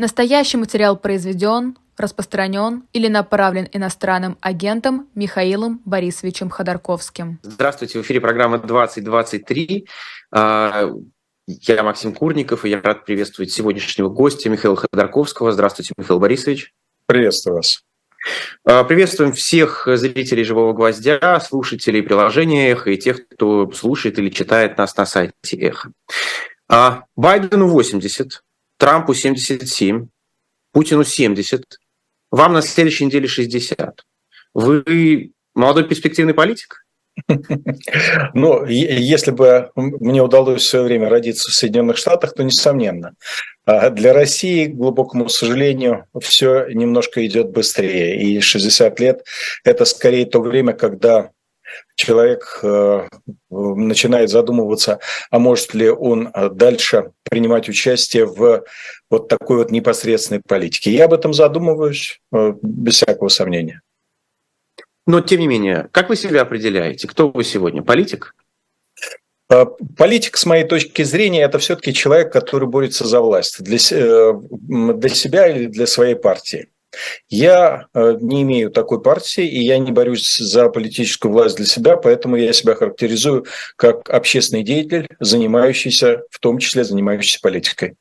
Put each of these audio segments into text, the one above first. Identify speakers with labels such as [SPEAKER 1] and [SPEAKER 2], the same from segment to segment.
[SPEAKER 1] Настоящий материал произведен, распространен или направлен иностранным агентом Михаилом Борисовичем Ходорковским.
[SPEAKER 2] Здравствуйте, в эфире программа 2023. А, я Максим Курников, и я рад приветствовать сегодняшнего гостя Михаила Ходорковского. Здравствуйте, Михаил Борисович.
[SPEAKER 3] Приветствую вас.
[SPEAKER 2] А, приветствуем всех зрителей «Живого гвоздя», слушателей приложения «Эхо» и тех, кто слушает или читает нас на сайте «Эхо». А, Байдену 80, Трампу 77, Путину 70, вам на следующей неделе 60. Вы молодой перспективный политик?
[SPEAKER 3] Ну, если бы мне удалось в свое время родиться в Соединенных Штатах, то несомненно. А для России, к глубокому сожалению, все немножко идет быстрее. И 60 лет – это скорее то время, когда человек э, начинает задумываться, а может ли он э, дальше принимать участие в вот такой вот непосредственной политике. Я об этом задумываюсь э, без всякого сомнения.
[SPEAKER 2] Но, тем не менее, как вы себя определяете? Кто вы сегодня? Политик?
[SPEAKER 3] Политик, с моей точки зрения, это все-таки человек, который борется за власть для, для себя или для своей партии. Я э, не имею такой партии, и я не борюсь за политическую власть для себя, поэтому я себя характеризую как общественный деятель, занимающийся, в том числе занимающийся политикой.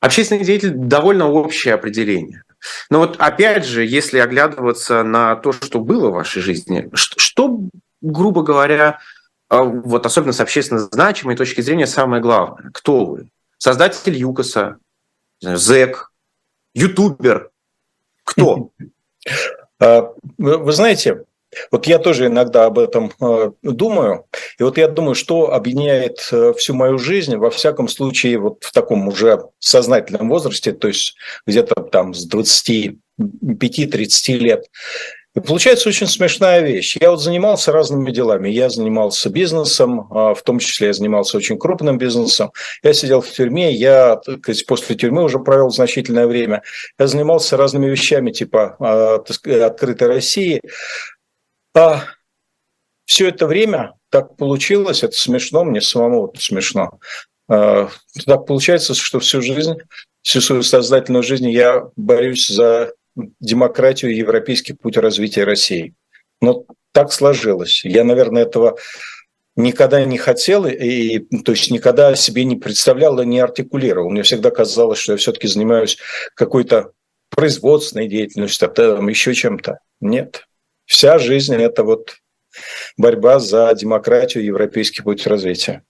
[SPEAKER 2] Общественный деятель – довольно общее определение. Но вот опять же, если оглядываться на то, что было в вашей жизни, что, грубо говоря, э, вот особенно с общественно значимой точки зрения, самое главное? Кто вы? Создатель ЮКОСа, ЗЭК, ютубер, кто?
[SPEAKER 3] А, вы знаете, вот я тоже иногда об этом а, думаю. И вот я думаю, что объединяет э, всю мою жизнь, во всяком случае, вот в таком уже сознательном возрасте, то есть где-то там с 25-30 лет, получается очень смешная вещь. Я вот занимался разными делами. Я занимался бизнесом, а, в том числе я занимался очень крупным бизнесом. Я сидел в тюрьме, я сказать, после тюрьмы уже провел значительное время. Я занимался разными вещами, типа а, открытой России. А все это время так получилось, это смешно, мне самому это смешно. А, так получается, что всю жизнь, всю свою сознательную жизнь я борюсь за демократию и европейский путь развития России. Но так сложилось. Я, наверное, этого никогда не хотел, и, то есть никогда себе не представлял и не артикулировал. Мне всегда казалось, что я все-таки занимаюсь какой-то производственной деятельностью, там, еще чем-то. Нет. Вся жизнь – это вот борьба за демократию и европейский путь развития.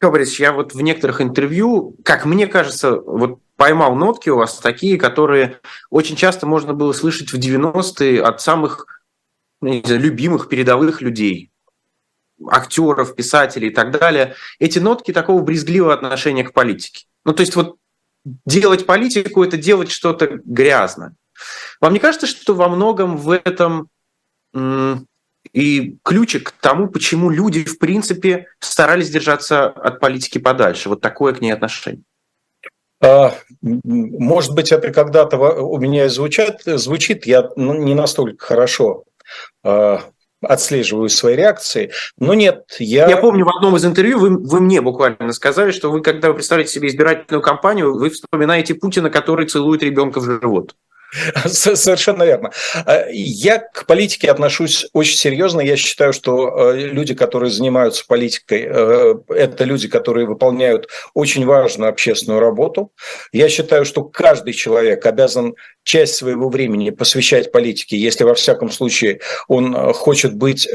[SPEAKER 2] Борисович, я вот в некоторых интервью, как мне кажется, вот поймал нотки у вас такие, которые очень часто можно было слышать в 90-е от самых ну, знаю, любимых передовых людей, актеров, писателей и так далее. Эти нотки такого брезгливого отношения к политике. Ну, то есть вот делать политику – это делать что-то грязно. Вам не кажется, что во многом в этом и ключик к тому, почему люди, в принципе, старались держаться от политики подальше. Вот такое к ней отношение.
[SPEAKER 3] А, может быть, это когда-то у меня звучит, звучит я ну, не настолько хорошо а, отслеживаю свои реакции. Но нет, я...
[SPEAKER 2] Я помню, в одном из интервью вы, вы мне буквально сказали, что вы, когда вы представляете себе избирательную кампанию, вы вспоминаете Путина, который целует ребенка в живот.
[SPEAKER 3] Совершенно верно. А, я к политике отношусь очень серьезно. Я считаю, что э, люди, которые занимаются политикой, э, это люди, которые выполняют очень важную общественную работу. Я считаю, что каждый человек обязан часть своего времени посвящать политике, если во всяком случае он э, хочет быть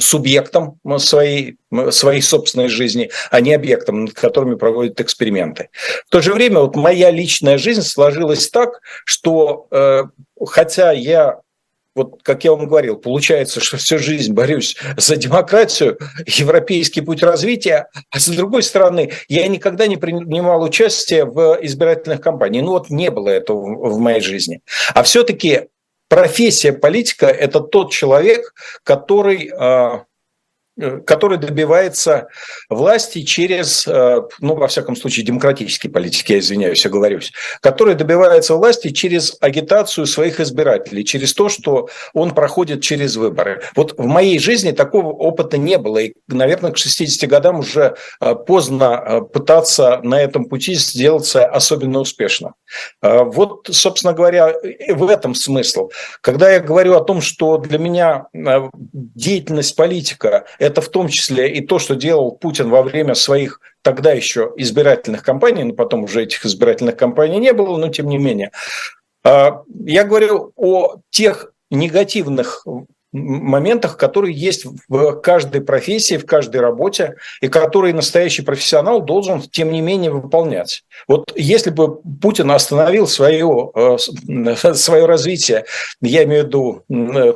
[SPEAKER 3] субъектом своей, своей собственной жизни, а не объектом, над которыми проводят эксперименты. В то же время вот моя личная жизнь сложилась так, что э, хотя я вот как я вам говорил, получается, что всю жизнь борюсь за демократию, европейский путь развития, а с другой стороны, я никогда не принимал участие в избирательных кампаниях. Ну вот не было этого в моей жизни. А все-таки профессия политика – это тот человек, который э, который добивается власти через, э, ну, во всяком случае, демократические политики, я извиняюсь, оговорюсь, который добивается власти через агитацию своих избирателей, через то, что он проходит через выборы. Вот в моей жизни такого опыта не было, и, наверное, к 60 годам уже э, поздно э, пытаться на этом пути сделаться особенно успешно. Вот, собственно говоря, в этом смысл. Когда я говорю о том, что для меня деятельность политика – это в том числе и то, что делал Путин во время своих тогда еще избирательных кампаний, но потом уже этих избирательных кампаний не было, но тем не менее. А, я говорю о тех негативных моментах, которые есть в каждой профессии, в каждой работе, и которые настоящий профессионал должен, тем не менее, выполнять. Вот если бы Путин остановил свое, э, свое развитие, я имею в виду э,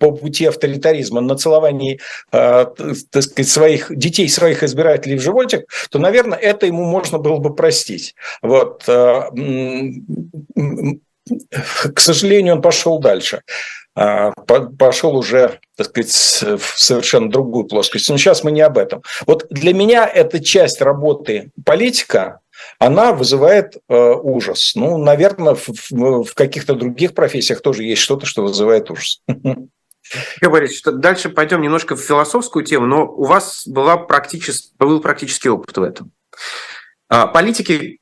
[SPEAKER 3] по пути авторитаризма на целовании, э, так сказать, своих детей, своих избирателей в животик, то, наверное, это ему можно было бы простить. Вот. Э, к сожалению, он пошел дальше. Э, пошел уже, так сказать, в совершенно другую плоскость. Но сейчас мы не об этом. Вот для меня эта часть работы политика, она вызывает э, ужас. Ну, наверное, в, в, каких-то других профессиях тоже есть что-то, что вызывает ужас.
[SPEAKER 2] Борис, дальше пойдем немножко в философскую тему, но у вас была практически, был практический опыт в этом. А, политики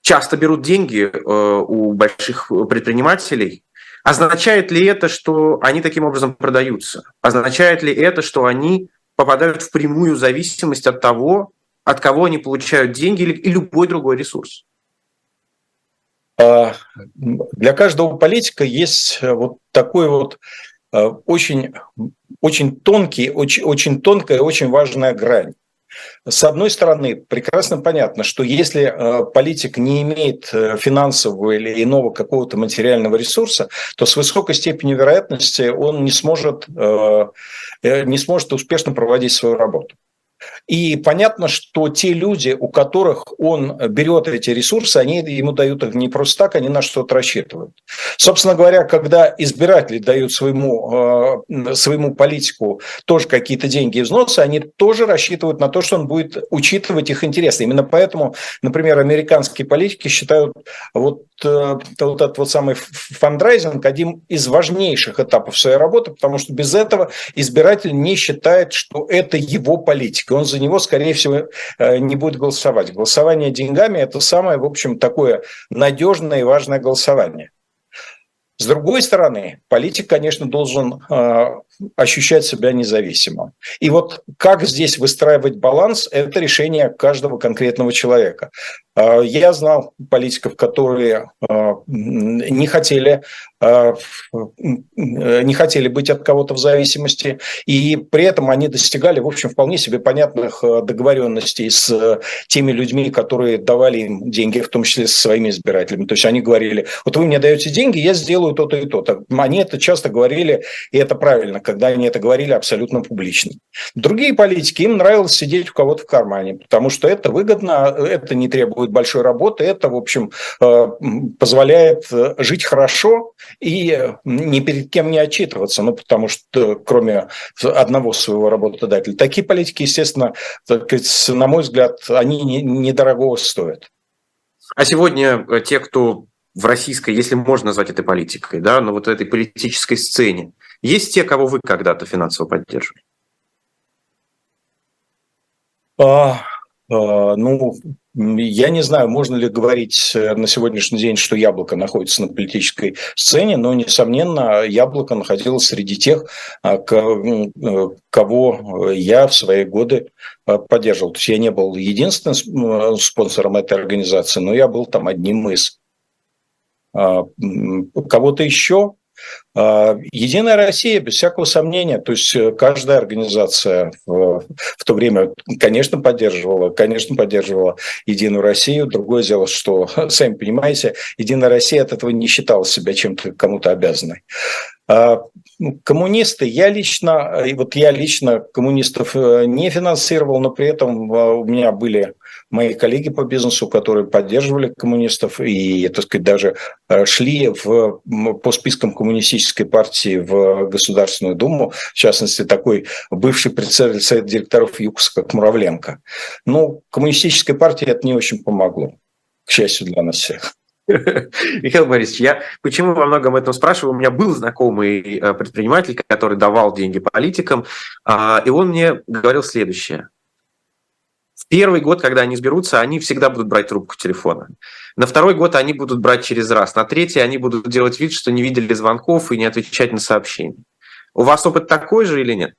[SPEAKER 2] часто берут деньги э, у больших предпринимателей. Означает ли это, что они таким образом продаются? Означает ли это, что они попадают в прямую зависимость от того, от кого они получают деньги или и любой другой ресурс?
[SPEAKER 3] А, для каждого политика есть вот такой вот Э, очень, очень тонкий, очень, очень тонкая, очень важная грань. С одной стороны, прекрасно понятно, что если э, политик не имеет э, финансового или иного какого-то материального ресурса, то с высокой степенью вероятности он не сможет, не сможет успешно проводить свою работу. И понятно, что те люди, у которых он берет эти ресурсы, они ему дают их не просто так, они на что-то рассчитывают. Собственно говоря, когда избиратели дают своему, э, своему политику тоже какие-то деньги и взносы, они тоже рассчитывают на то, что он будет учитывать их интересы. Именно поэтому, например, американские политики считают вот, э, вот этот вот самый фандрайзинг одним из важнейших этапов своей работы, потому что без этого избиратель не считает, что это его политика. Он за него, скорее всего, э, не будет голосовать. Голосование деньгами – это самое, в общем, такое надежное и важное голосование. С другой стороны, политик, конечно, должен э, ощущать себя независимым. И вот как здесь выстраивать баланс – это решение каждого конкретного человека. Э, я знал политиков, которые э, не хотели Э, не хотели быть от кого-то в зависимости, и при этом они достигали, в общем, вполне себе понятных э, договоренностей с э, теми людьми, которые давали им деньги, в том числе со своими избирателями. То есть они говорили, вот вы мне даете деньги, я сделаю то-то и то-то. Они это часто говорили, и это правильно, когда они это говорили абсолютно публично. Другие политики, им нравилось сидеть у кого-то в кармане, потому что это выгодно, это не требует большой работы, это, в общем, позволяет жить хорошо, и ни перед кем не отчитываться, ну, потому что кроме одного своего работодателя. Такие политики, естественно, на мой взгляд, они недорогого стоят.
[SPEAKER 2] А сегодня э, те, кто в российской, если можно назвать это политикой, да, но вот этой политической сцене, есть те, кого вы когда-то финансово поддерживали?
[SPEAKER 3] А, а, ну, я не знаю, можно ли говорить э, на сегодняшний день, что яблоко находится на политической сцене, но, несомненно, яблоко находилось среди тех, а, э, кого я в свои годы а, поддерживал. То есть я не был единственным спонсором этой организации, но я был там одним из. Кого-то еще а, Единая Россия, без всякого сомнения, то есть э, каждая организация в, в то время, конечно, поддерживала, конечно, поддерживала Единую Россию. Другое дело, что, сами понимаете, Единая Россия от этого не считала себя чем-то кому-то обязанной. А, ну, коммунисты, я лично, и вот я лично коммунистов э, не финансировал, но при этом а, у меня были мои коллеги по бизнесу, которые поддерживали коммунистов и, так сказать, даже э, шли в, по спискам коммунистической партии в Государственную Думу, в частности, такой бывший председатель совета директоров ЮКС, как Муравленко. Ну, коммунистической партии это не очень помогло, к счастью для нас всех.
[SPEAKER 2] Михаил Борисович, я почему во многом этом спрашиваю? У меня был знакомый э, предприниматель, который давал деньги политикам, а, и он мне говорил следующее. Первый год, когда они сберутся, они всегда будут брать трубку телефона. На второй год они будут брать через раз. На третий они будут делать вид, что не видели звонков и не отвечать на сообщения. У вас опыт такой же или нет?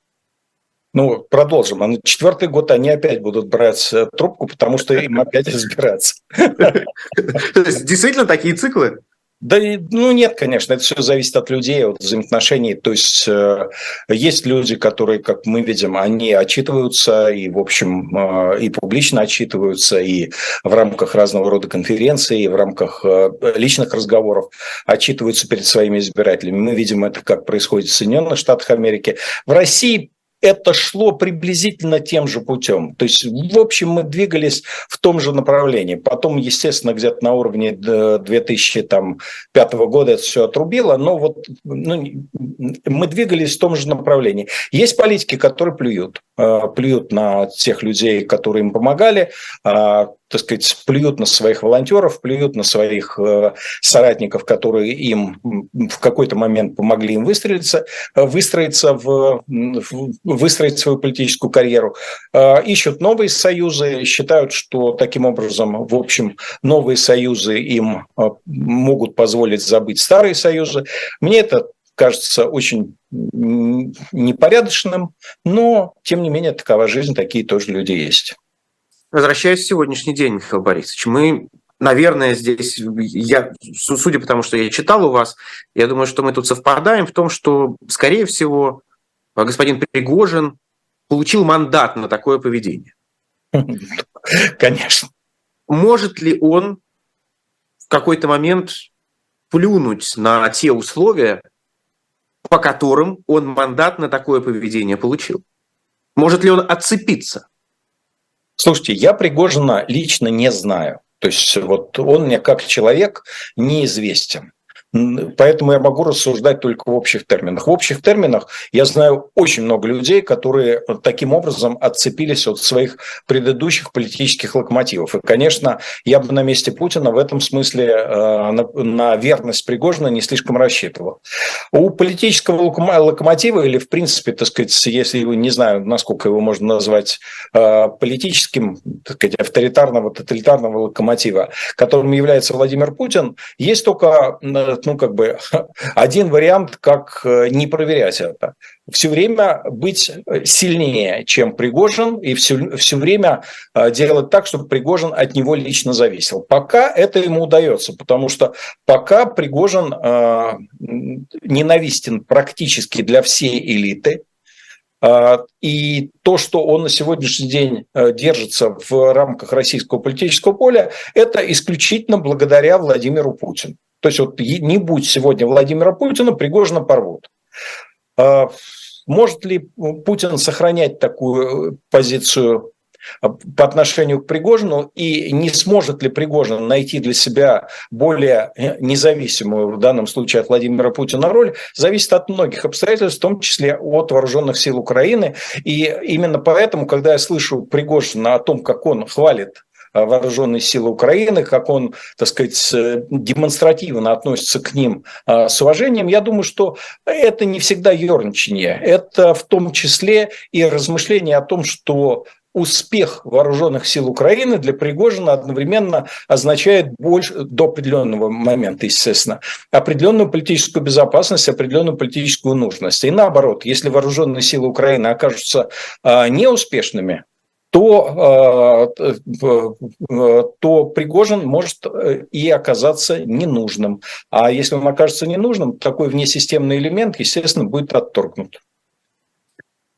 [SPEAKER 3] Ну, продолжим. А на четвертый год они опять будут брать э, трубку, потому что им опять разбираться.
[SPEAKER 2] То есть действительно такие циклы?
[SPEAKER 3] Да, ну нет, конечно, это все зависит от людей, от взаимоотношений. То есть э, есть люди, которые, как мы видим, они отчитываются и, в общем, э, и публично отчитываются, и в рамках разного рода конференций, и в рамках э, личных разговоров отчитываются перед своими избирателями. Мы видим это, как происходит в Соединенных Штатах Америки. В России это шло приблизительно тем же путем. То есть, в общем, мы двигались в том же направлении. Потом, естественно, где-то на уровне 2005 года это все отрубило, но вот ну, мы двигались в том же направлении. Есть политики, которые плюют. Э, плюют на тех людей, которые им помогали, а, так сказать, плюют на своих волонтеров, плюют на своих э, соратников, которые им в какой-то момент помогли им выстроиться, э, выстроиться в, выстроить свою политическую карьеру, ищут новые союзы, считают, что таким образом, в общем, новые союзы им могут позволить забыть старые союзы. Мне это кажется очень непорядочным, но, тем не менее, такова жизнь, такие тоже люди есть.
[SPEAKER 2] Возвращаясь в сегодняшний день, Михаил Борисович, мы, наверное, здесь, я, судя по тому, что я читал у вас, я думаю, что мы тут совпадаем в том, что, скорее всего, господин Пригожин получил мандат на такое поведение.
[SPEAKER 3] Конечно.
[SPEAKER 2] Может ли он в какой-то момент плюнуть на те условия, по которым он мандат на такое поведение получил? Может ли он отцепиться?
[SPEAKER 3] Слушайте, я Пригожина лично не знаю. То есть вот он мне как человек неизвестен. Поэтому я могу рассуждать только в общих терминах. В общих терминах я знаю очень много людей, которые таким образом отцепились от своих предыдущих политических локомотивов. И, конечно, я бы на месте Путина в этом смысле э, на, верность Пригожина не слишком рассчитывал. У политического локомотива или, в принципе, так сказать, если не знаю, насколько его можно назвать э, политическим, так сказать, авторитарного, тоталитарного локомотива, которым является Владимир Путин, есть только ну, как бы один вариант, как э, не проверять это. Все время быть сильнее, чем Пригожин, и все, все время э, делать так, чтобы Пригожин от него лично зависел. Пока это ему удается, потому что пока Пригожин э, ненавистен практически для всей элиты, э, и то, что он на сегодняшний день держится в рамках российского политического поля, это исключительно благодаря Владимиру Путину. То есть вот не будь сегодня Владимира Путина, Пригожина порвут. А, может ли Путин сохранять такую позицию а, по отношению к Пригожину, и не сможет ли Пригожин найти для себя более э, независимую, в данном случае от Владимира Путина, роль, зависит от многих обстоятельств, в том числе от вооруженных сил Украины. И именно поэтому, когда я слышу Пригожина о том, как он хвалит Э, вооруженные силы Украины, как он, так сказать, демонстративно относится к ним э, с уважением, я думаю, что это не всегда ерничание. Это в том числе и размышление о том, что успех вооруженных сил Украины для Пригожина одновременно означает больше, до определенного момента, естественно, определенную политическую безопасность, определенную политическую нужность. И наоборот, если вооруженные силы Украины окажутся э, неуспешными, то, э, э, то Пригожин может э, и оказаться ненужным. А если он окажется ненужным, такой внесистемный элемент, естественно, будет отторгнут.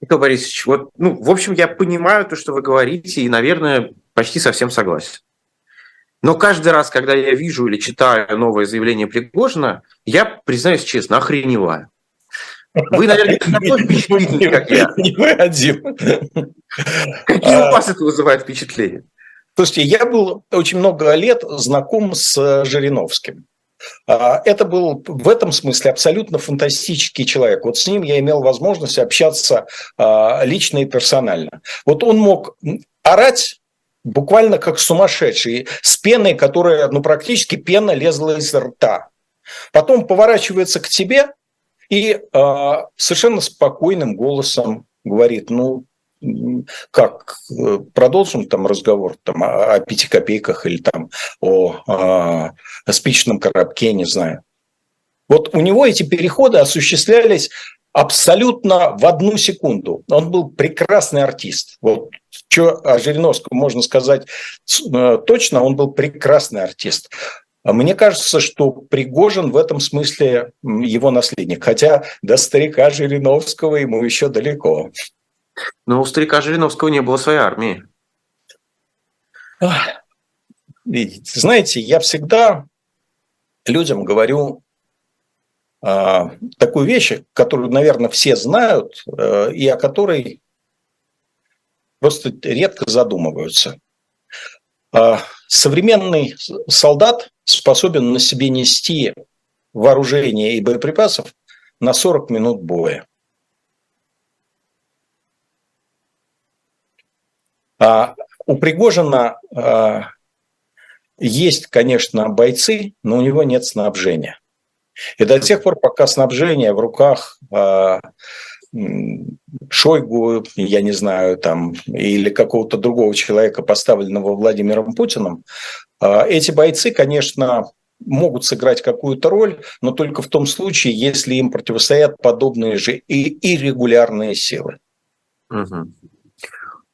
[SPEAKER 2] Николай Борисович, вот, ну, в общем, я понимаю то, что вы говорите, и, наверное, почти совсем согласен. Но каждый раз, когда я вижу или читаю новое заявление Пригожина, я, признаюсь честно, охреневаю. Вы, наверное, такой впечатлительный, как я. Не вы один. Какие у вас это вызывает впечатления?
[SPEAKER 3] Есть я был очень много лет знаком с Жириновским. А, это был в этом смысле абсолютно фантастический человек. Вот с ним я имел возможность общаться а, лично и персонально. Вот он мог орать буквально как сумасшедший, с пеной, которая, ну, практически пена лезла из рта. Потом поворачивается к тебе и э, совершенно спокойным голосом говорит, ну, как продолжим там разговор там, о, о пяти копейках или там о, о, о спичном коробке, не знаю. Вот у него эти переходы осуществлялись абсолютно в одну секунду. Он был прекрасный артист. Вот что о Жириновском можно сказать э, точно, он был прекрасный артист. А мне кажется, что Пригожин в этом смысле его наследник. Хотя до старика Жириновского ему еще далеко.
[SPEAKER 2] Но у старика Жириновского не было своей армии.
[SPEAKER 3] Видите, знаете, я всегда людям говорю э, такую вещь, которую, наверное, все знают, э, и о которой просто редко задумываются. Э, современный солдат способен на себе нести вооружение и боеприпасов на 40 минут боя. А у Пригожина а, есть, конечно, бойцы, но у него нет снабжения. И до тех пор, пока снабжение в руках а, Шойгу, я не знаю, там, или какого-то другого человека, поставленного Владимиром Путиным, а, эти бойцы, конечно, могут сыграть какую-то роль, но только в том случае, если им противостоят подобные же и иррегулярные силы.
[SPEAKER 2] Угу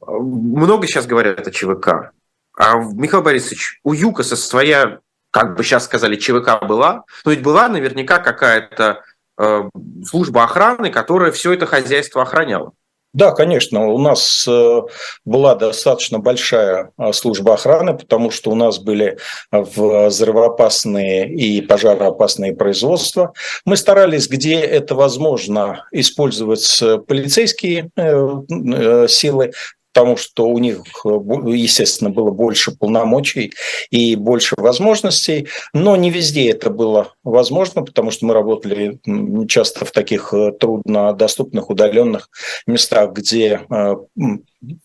[SPEAKER 2] много сейчас говорят о ЧВК. А, Михаил Борисович, у ЮКОСа своя, как бы сейчас сказали, ЧВК была, но ведь была наверняка какая-то служба охраны, которая все это хозяйство охраняла.
[SPEAKER 3] Да, конечно, у нас э, была достаточно большая э, служба охраны, потому что у нас были взрывоопасные и пожароопасные производства. Мы старались, где это возможно, использовать полицейские силы, потому что у них, естественно, было больше полномочий и больше возможностей, но не везде это было возможно, потому что мы работали часто в таких э, труднодоступных, удаленных местах, где э,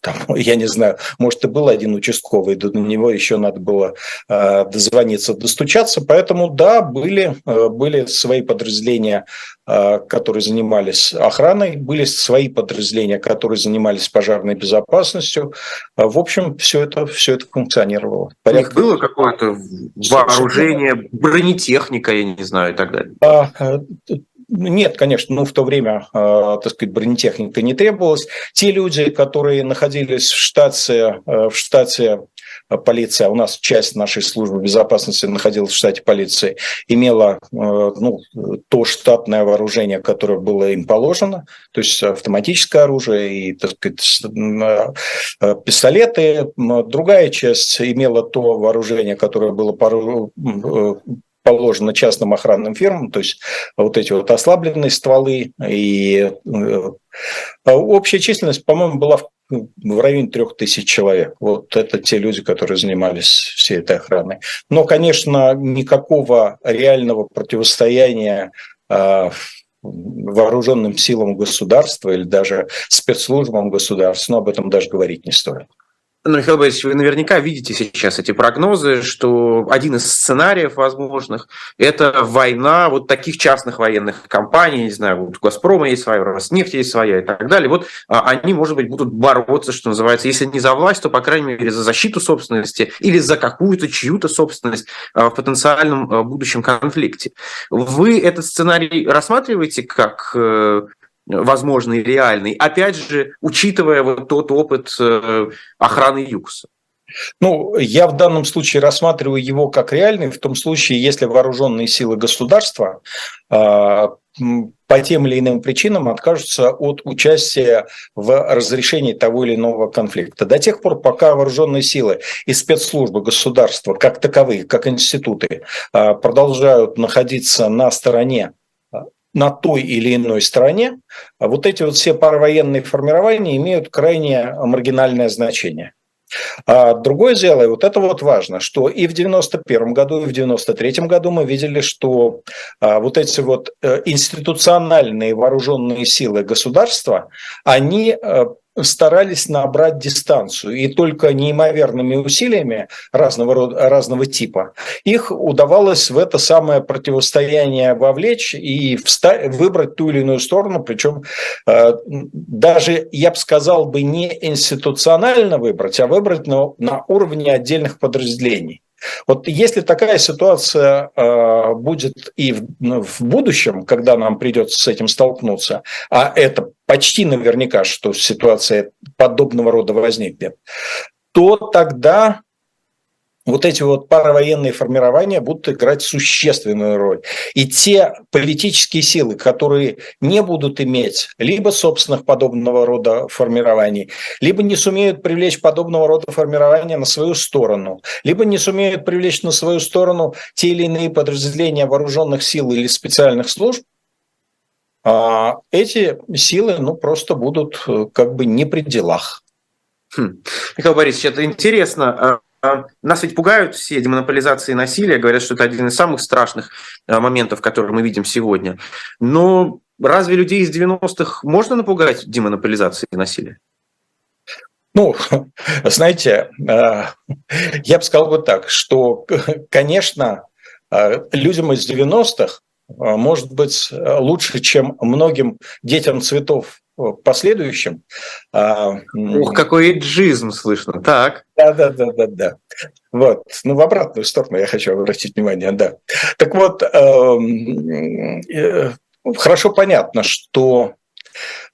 [SPEAKER 3] там, я не знаю, может, и был один участковый, до него еще надо было э, дозвониться, достучаться. Поэтому, да, были, э, были свои подразделения, э, которые занимались охраной, были свои подразделения, которые занимались пожарной безопасностью. В общем, все это, все это функционировало.
[SPEAKER 2] Порядка... У них было какое-то вооружение, бронетехника, я не знаю, и так далее?
[SPEAKER 3] А, нет, конечно, ну, в то время, э, так сказать, бронетехника не требовалась. Те люди, которые находились в штате, э, в штате э, полиция, у нас часть нашей службы безопасности находилась в штате полиции, имела ну, то штатное вооружение, которое было им положено, то есть автоматическое оружие и так сказать, пистолеты. Другая часть имела то вооружение, которое было положено частным охранным фирмам, то есть вот эти вот ослабленные стволы. И э, общая численность, по-моему, была в районе трех тысяч человек. Вот это те люди, которые занимались всей этой охраной. Но, конечно, никакого реального противостояния э, вооруженным силам государства или даже спецслужбам государства, но об этом даже говорить не стоит.
[SPEAKER 2] Ну, Михаил Борисович, вы наверняка видите сейчас эти прогнозы, что один из сценариев возможных – это война вот таких частных военных компаний, не знаю, вот у «Газпрома» есть своя, у «Роснефти» есть своя и так далее. Вот а, они, может быть, будут бороться, что называется, если не за власть, то, по крайней мере, за защиту собственности или за какую-то чью-то собственность а, в потенциальном а, будущем конфликте. Вы этот сценарий рассматриваете как э, возможный, реальный, опять же, учитывая вот тот опыт э, охраны ЮКСа?
[SPEAKER 3] Ну, я в данном случае рассматриваю его как реальный, в том случае, если вооруженные силы государства э, по тем или иным причинам откажутся от участия в разрешении того или иного конфликта. До тех пор, пока вооруженные силы и спецслужбы государства, как таковые, как институты, э, продолжают находиться на стороне на той или иной стороне, а вот эти вот все паровоенные формирования имеют крайне маргинальное значение. А другое дело, и вот это вот важно, что и в 91 году, и в 93 году мы видели, что а, вот эти вот а, институциональные вооруженные силы государства, они а, старались набрать дистанцию, и только неимоверными усилиями разного, рода, разного типа их удавалось в это самое противостояние вовлечь и встать, выбрать ту или иную сторону, причем э, даже, я бы сказал, бы не институционально выбрать, а выбрать на, на уровне отдельных подразделений. Вот если такая ситуация э, будет и в, ну, в будущем, когда нам придется с этим столкнуться, а это почти наверняка, что ситуация подобного рода возникнет, то тогда вот эти вот паравоенные формирования будут играть существенную роль. И те политические силы, которые не будут иметь либо собственных подобного рода формирований, либо не сумеют привлечь подобного рода формирования на свою сторону, либо не сумеют привлечь на свою сторону те или иные подразделения вооруженных сил или специальных служб, а эти силы ну, просто будут э, как бы не при делах.
[SPEAKER 2] Хм. Михаил Борисович, это интересно. А, нас ведь пугают все демонополизации насилия, говорят, что это один из самых страшных а, моментов, которые мы видим сегодня. Но разве людей из 90-х можно напугать демонополизацией насилия?
[SPEAKER 3] Ну, знаете, а, я бы сказал вот так, что, конечно, людям из 90-х может быть лучше, чем многим детям цветов последующем.
[SPEAKER 2] А, Ух, какой эйджизм слышно. Так.
[SPEAKER 3] Да, да, да, да, да. Вот. Ну, в обратную сторону я хочу обратить внимание, да. Так вот, эм, э, хорошо понятно, что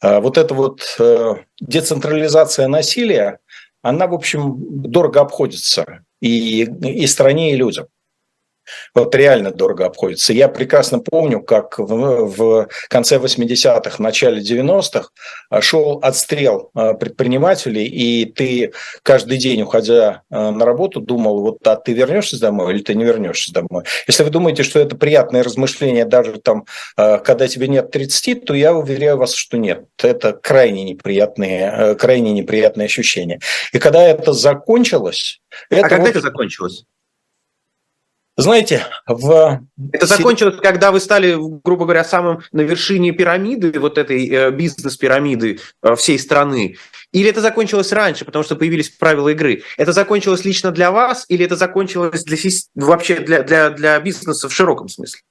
[SPEAKER 3] э, вот эта вот э, децентрализация насилия, она, в общем, дорого обходится и, и стране, и людям вот реально дорого обходится. Я прекрасно помню, как в, в конце 80-х, начале 90-х а, шел отстрел а, предпринимателей, и ты каждый день, уходя а, на работу, думал, вот а ты вернешься домой или ты не вернешься домой. Если вы думаете, что это приятное размышление даже там, когда тебе нет 30, то я уверяю вас, что нет. Это крайне неприятные, крайне неприятные ощущения. И когда это закончилось...
[SPEAKER 2] Это а когда вот... это закончилось?
[SPEAKER 3] Знаете, в...
[SPEAKER 2] Это закончилось, когда вы стали, грубо говоря, самым на вершине пирамиды, вот этой э, бизнес-пирамиды э, всей страны? Или это закончилось раньше, потому что появились правила игры? Это закончилось лично для вас или это закончилось для, вообще для, для, для бизнеса в широком смысле?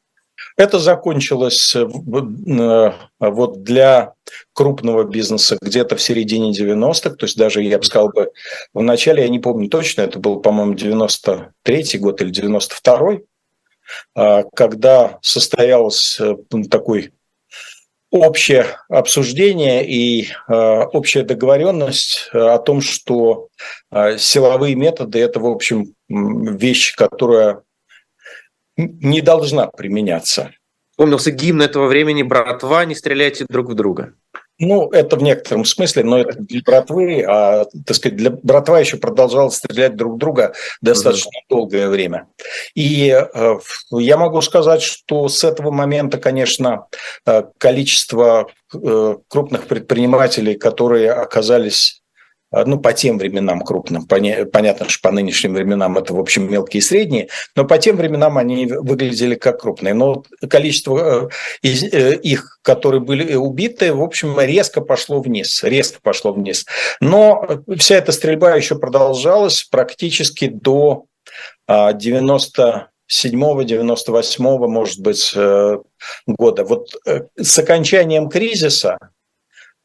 [SPEAKER 3] Это закончилось э, э, вот для крупного бизнеса где-то в середине 90-х, то есть даже, я бы сказал бы, в начале, я не помню точно, это был, по-моему, 93-й год или 92-й, а, когда состоялось э, такой общее обсуждение и общая договоренность о том, что силовые методы – это, в общем, вещь, которая не должна применяться.
[SPEAKER 2] Помнился гимн этого времени «Братва, не стреляйте друг в друга».
[SPEAKER 3] Ну, это в некотором смысле, но это для братвы, а, так сказать, для братва еще продолжала стрелять друг в друга достаточно mm-hmm. долгое время. И э, я могу сказать, что с этого момента, конечно, э, количество э, крупных предпринимателей, которые оказались ну, по тем временам крупным, понятно, что по нынешним временам это, в общем, мелкие и средние, но по тем временам они выглядели как крупные. Но количество э, э, их, которые были убиты, в общем, резко пошло вниз, резко пошло вниз. Но вся эта стрельба еще продолжалась практически до 90 97-98, может быть, э, года. Вот с окончанием кризиса а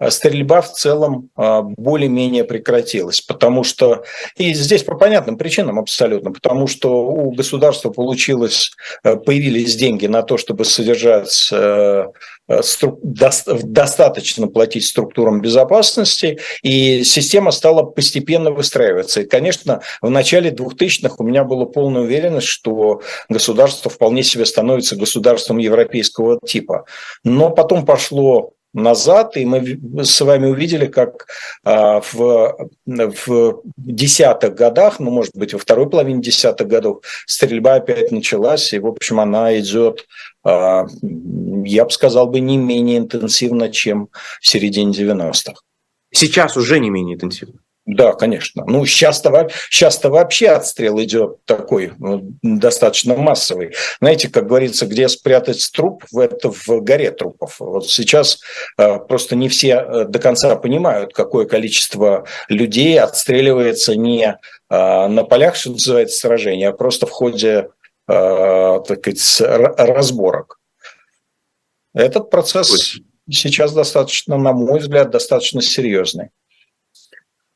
[SPEAKER 3] стрельба в целом а, более-менее прекратилась, потому что, и здесь по понятным причинам абсолютно, потому что у государства получилось, э, появились деньги на то, чтобы содержать э, э, достаточно платить структурам безопасности, и система стала постепенно выстраиваться. И, конечно, в начале 2000-х у меня была полная уверенность, что государство вполне себе становится государством европейского типа. Но потом пошло назад, и мы с вами увидели, как а, в, в десятых годах, ну, может быть, во второй половине десятых годов стрельба опять началась, и, в общем, она идет, а, я бы сказал бы, не менее интенсивно, чем в середине 90-х.
[SPEAKER 2] Сейчас уже не менее интенсивно.
[SPEAKER 3] Да, конечно. Ну, сейчас-то, сейчас-то вообще отстрел идет такой, ну, достаточно массовый. Знаете, как говорится, где спрятать труп, это в горе трупов. Вот сейчас э, просто не все э, до конца понимают, какое количество людей отстреливается не э, на полях, что называется, сражения, а просто в ходе, э, так сказать, разборок. Этот процесс сейчас достаточно, на мой взгляд, достаточно серьезный.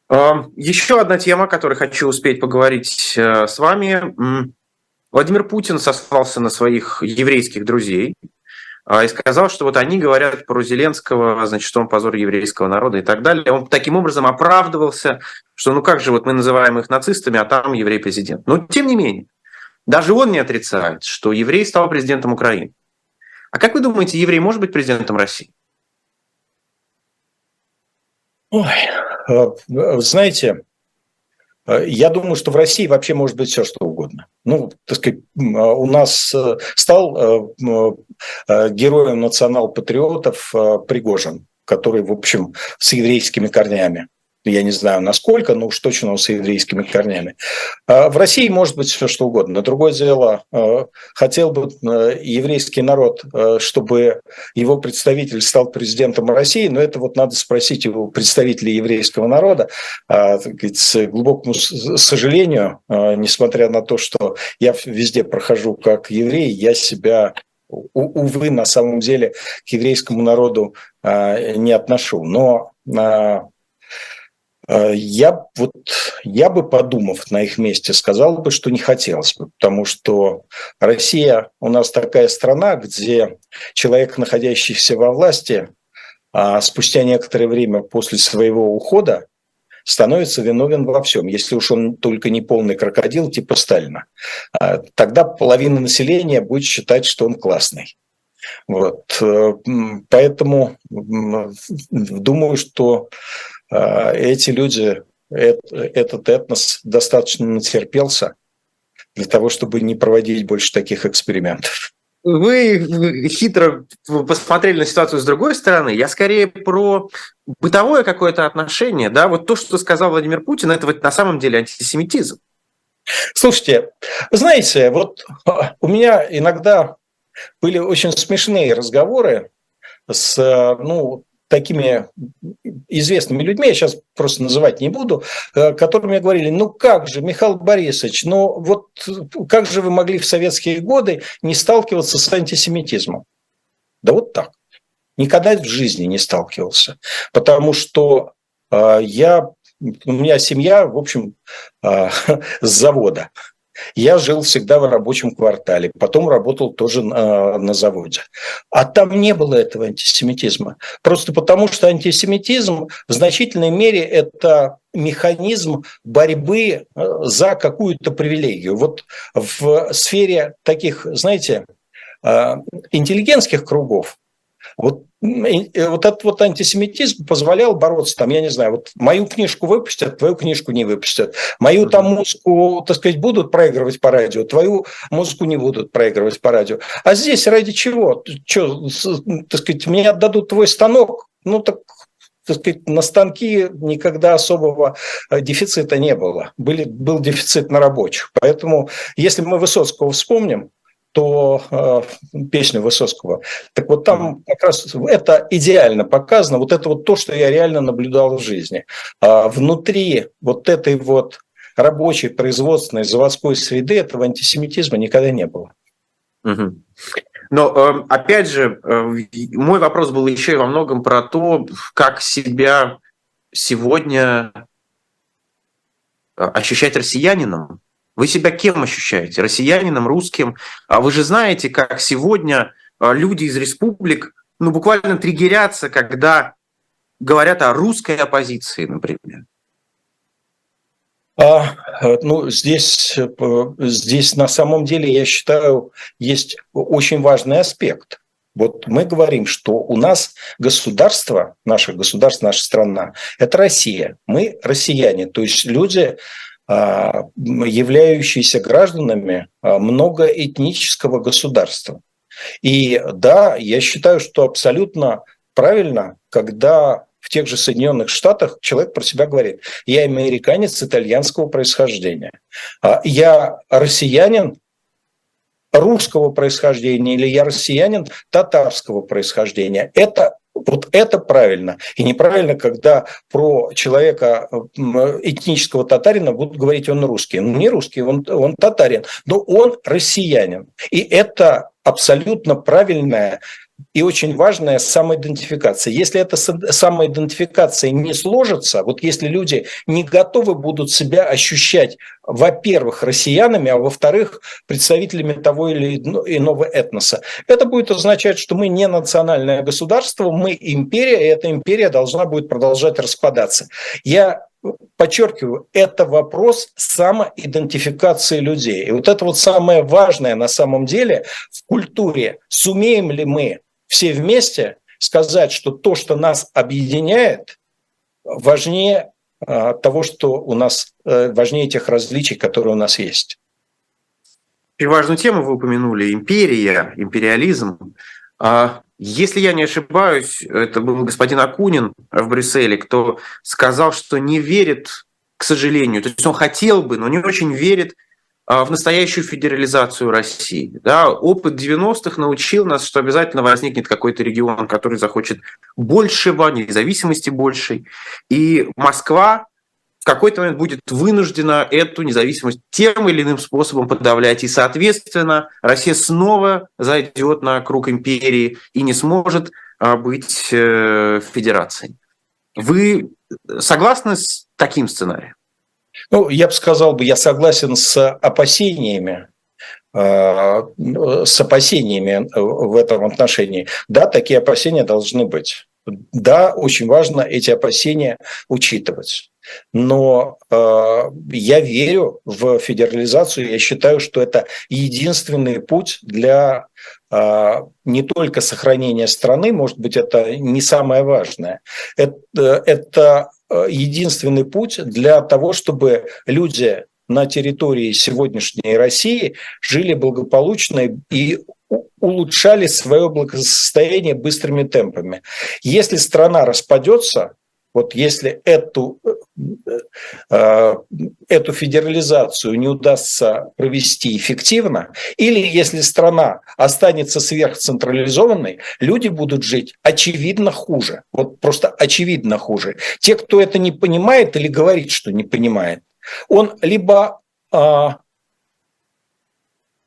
[SPEAKER 2] Еще одна тема, о которой хочу успеть поговорить э, с вами. Владимир Путин сослался на своих еврейских друзей а, и сказал, что вот они говорят про Зеленского, значит, что он позор еврейского народа и так далее. Он таким образом оправдывался, что ну как же вот мы называем их нацистами, а там еврей-президент. Но тем не менее, даже он не отрицает, что еврей стал президентом Украины. А как вы думаете, еврей может быть президентом России?
[SPEAKER 3] Ой, знаете, э, я думаю, что в России вообще может быть все, что угодно. Ну, так сказать, у нас э, стал героем национал-патриотов Пригожин, который, в общем, с еврейскими корнями я не знаю насколько, но уж точно он с еврейскими корнями. А в России может быть все что угодно. Но другое дело, э, хотел бы э, еврейский народ, чтобы его представитель стал президентом России, но это вот надо спросить у представителей еврейского народа. А, к глубокому сожалению, несмотря на то, что я везде прохожу как еврей, я себя увы, на самом деле к еврейскому народу не отношу. Но я, вот, я бы, подумав на их месте, сказал бы, что не хотелось бы, потому что Россия у нас такая страна, где человек, находящийся во власти, а спустя некоторое время после своего ухода становится виновен во всем, если уж он только не полный крокодил типа Сталина. А тогда половина населения будет считать, что он классный. Вот. Э, поэтому думаю, что эти люди, этот этнос достаточно натерпелся для того, чтобы не проводить больше таких экспериментов.
[SPEAKER 2] Вы хитро посмотрели на ситуацию с другой стороны. Я скорее про бытовое какое-то отношение. Да? Вот то, что сказал Владимир Путин, это вот на самом деле антисемитизм.
[SPEAKER 3] Слушайте, знаете, вот а, у меня иногда были очень смешные разговоры с ну, такими известными людьми, я сейчас просто называть не буду, э, которыми говорили, ну как же, Михаил Борисович, ну вот как же вы могли в советские годы не сталкиваться с антисемитизмом? Да вот так. Никогда в жизни не сталкивался. Потому что э, я, у меня семья, в общем, э, с завода. Я жил всегда в рабочем квартале, потом работал тоже на, на заводе. А там не было этого антисемитизма. Просто потому, что антисемитизм в значительной мере это механизм борьбы э, за какую-то привилегию. Вот в сфере таких, знаете, э, интеллигентских кругов вот, вот этот вот антисемитизм позволял бороться, там, я не знаю, вот мою книжку выпустят, твою книжку не выпустят. Мою там музыку, так сказать, будут проигрывать по радио, твою музыку не будут проигрывать по радио. А здесь ради чего? Что, так сказать, мне отдадут твой станок, ну так так сказать, на станки никогда особого э, дефицита не было. Были, был дефицит на рабочих. Поэтому, если мы Высоцкого вспомним, то э, песню Высоцкого. Так вот там как раз это идеально показано, вот это вот то, что я реально наблюдал в жизни. А внутри вот этой вот рабочей, производственной, заводской среды этого антисемитизма никогда не было.
[SPEAKER 2] Угу. Но э, опять же, э, мой вопрос был еще и во многом про то, как себя сегодня э, ощущать россиянином, вы себя кем ощущаете? Россиянином, русским? А вы же знаете, как сегодня а, люди из республик ну, буквально триггерятся, когда говорят о русской оппозиции, например.
[SPEAKER 3] А, ну, здесь, э, здесь на самом деле, я считаю, есть очень важный аспект. Вот мы говорим, что у нас государство, наше государство, наша страна, это Россия. Мы россияне, то есть люди, являющиеся гражданами а, многоэтнического государства. И да, я считаю, что абсолютно правильно, когда в тех же Соединенных Штатах человек про себя говорит, я американец итальянского происхождения, а я россиянин русского происхождения или я россиянин татарского происхождения. Это вот это правильно. И неправильно, когда про человека этнического татарина будут говорить, он русский. Ну, не русский, он, он татарин, но он россиянин. И это абсолютно правильная и очень важная самоидентификация. Если эта самоидентификация не сложится, вот если люди не готовы будут себя ощущать, во-первых, россиянами, а во-вторых, представителями того или иного этноса, это будет означать, что мы не национальное государство, мы империя, и эта империя должна будет продолжать распадаться. Я подчеркиваю, это вопрос самоидентификации людей. И вот это вот самое важное на самом деле в культуре. Сумеем ли мы все вместе сказать, что то, что нас объединяет, важнее а, того, что у нас, э, важнее тех различий, которые у нас есть.
[SPEAKER 2] И важную тему вы упомянули – империя, империализм. А, если я не ошибаюсь, это был господин Акунин в Брюсселе, кто сказал, что не верит, к сожалению, то есть он хотел бы, но не очень верит в настоящую федерализацию России. Да, опыт 90-х научил нас, что обязательно возникнет какой-то регион, который захочет большего, независимости большей. И Москва в какой-то момент будет вынуждена эту независимость тем или иным способом подавлять. И, соответственно, Россия снова зайдет на круг империи и не сможет а, быть э, федерацией. Вы согласны с таким сценарием?
[SPEAKER 3] Ну, я бы сказал, бы, я согласен с опасениями, э, с опасениями в этом отношении. Да, такие опасения должны быть. Да, очень важно эти опасения учитывать. Но э, я верю в федерализацию. Я считаю, что это единственный путь для не только сохранения страны, может быть, это не самое важное. Это, это Э, единственный путь для того, чтобы люди на территории сегодняшней России жили благополучно и улучшали свое благосостояние быстрыми темпами. Если страна распадется, вот если эту, э, эту федерализацию не удастся провести эффективно, или если страна останется сверхцентрализованной, люди будут жить очевидно хуже. Вот просто очевидно хуже. Те, кто это не понимает или говорит, что не понимает, он либо, а,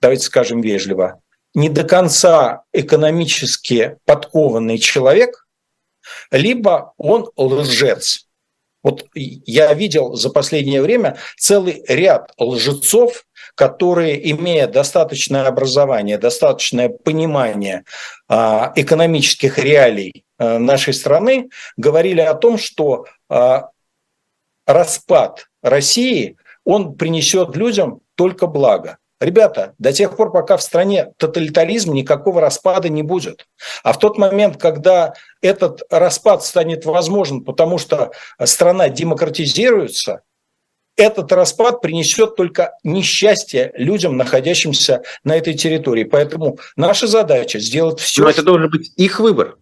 [SPEAKER 3] давайте скажем вежливо, не до конца экономически подкованный человек – либо он лжец. Вот я видел за последнее время целый ряд лжецов, которые, имея достаточное образование, достаточное понимание а, экономических реалий а, нашей страны, говорили о том, что а, распад России, он принесет людям только благо. Ребята, до тех пор, пока в стране тоталитаризм, никакого распада не будет. А в тот момент, когда этот распад станет возможен, потому что страна демократизируется, этот распад принесет только несчастье людям, находящимся на этой территории. Поэтому наша задача сделать все.
[SPEAKER 2] Но это должен быть их выбор.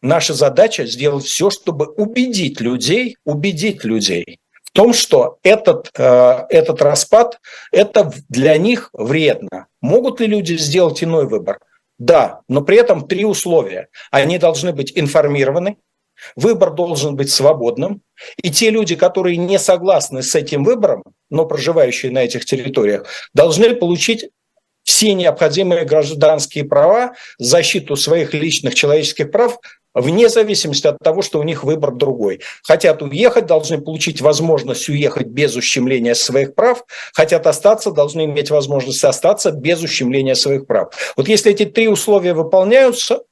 [SPEAKER 3] Наша задача сделать все, чтобы убедить людей, убедить людей, том, что этот, э, этот распад, это для них вредно. Могут ли люди сделать иной выбор? Да, но при этом три условия. Они должны быть информированы, выбор должен быть свободным, и те люди, которые не согласны с этим выбором, но проживающие на этих территориях, должны получить все необходимые гражданские права, защиту своих личных человеческих прав вне зависимости от того, что у них выбор другой. Хотят уехать, должны получить возможность уехать без ущемления своих прав, хотят остаться, должны иметь возможность остаться без ущемления своих прав. Вот если эти три условия выполняются,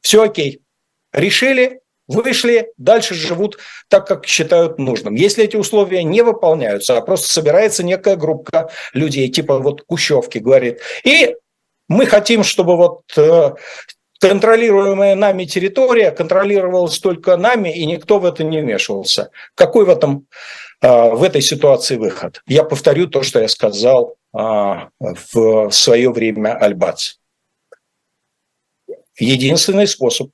[SPEAKER 3] все окей. Решили, вышли, дальше живут так, как считают нужным. Если эти условия не выполняются, а просто собирается некая группа людей, типа вот Кущевки говорит, и мы хотим, чтобы вот э, контролируемая нами территория контролировалась только нами, и никто в это не вмешивался. Какой в, этом, а, в этой ситуации выход? Я повторю то, что я сказал а, в свое время Альбац. Единственный способ